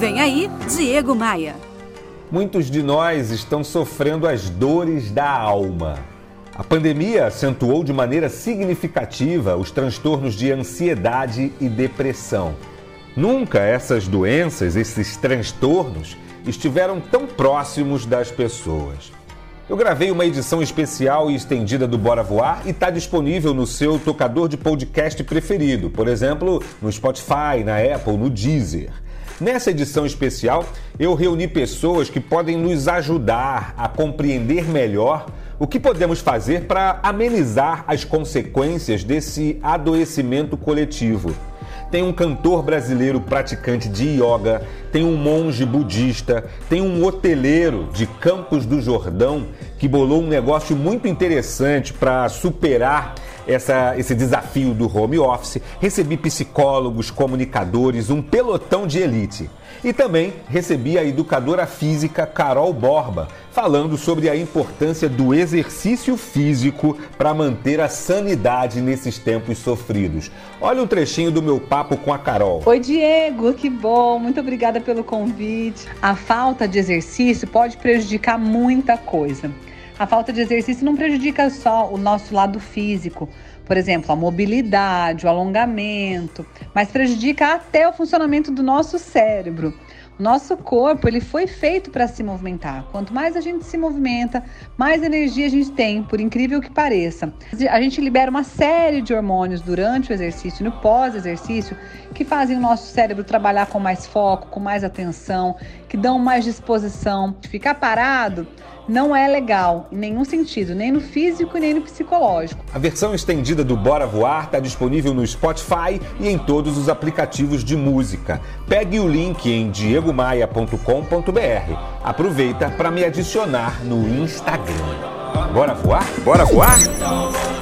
Vem aí, Diego Maia. Muitos de nós estão sofrendo as dores da alma. A pandemia acentuou de maneira significativa os transtornos de ansiedade e depressão. Nunca essas doenças, esses transtornos, estiveram tão próximos das pessoas. Eu gravei uma edição especial e estendida do Bora Voar e está disponível no seu tocador de podcast preferido, por exemplo, no Spotify, na Apple, no Deezer. Nessa edição especial, eu reuni pessoas que podem nos ajudar a compreender melhor o que podemos fazer para amenizar as consequências desse adoecimento coletivo. Tem um cantor brasileiro praticante de yoga, tem um monge budista, tem um hoteleiro de Campos do Jordão que bolou um negócio muito interessante para superar essa, esse desafio do home office, recebi psicólogos, comunicadores, um pelotão de elite. E também recebi a educadora física Carol Borba, falando sobre a importância do exercício físico para manter a sanidade nesses tempos sofridos. Olha um trechinho do meu papo com a Carol. Oi, Diego, que bom, muito obrigada pelo convite. A falta de exercício pode prejudicar muita coisa. A falta de exercício não prejudica só o nosso lado físico, por exemplo, a mobilidade, o alongamento, mas prejudica até o funcionamento do nosso cérebro. Nosso corpo ele foi feito para se movimentar. Quanto mais a gente se movimenta, mais energia a gente tem, por incrível que pareça. A gente libera uma série de hormônios durante o exercício no pós-exercício que fazem o nosso cérebro trabalhar com mais foco, com mais atenção, que dão mais disposição. Ficar parado não é legal em nenhum sentido, nem no físico nem no psicológico. A versão estendida do Bora Voar está disponível no Spotify e em todos os aplicativos de música. Pegue o link em diegomaia.com.br. Aproveita para me adicionar no Instagram. Bora voar? Bora voar?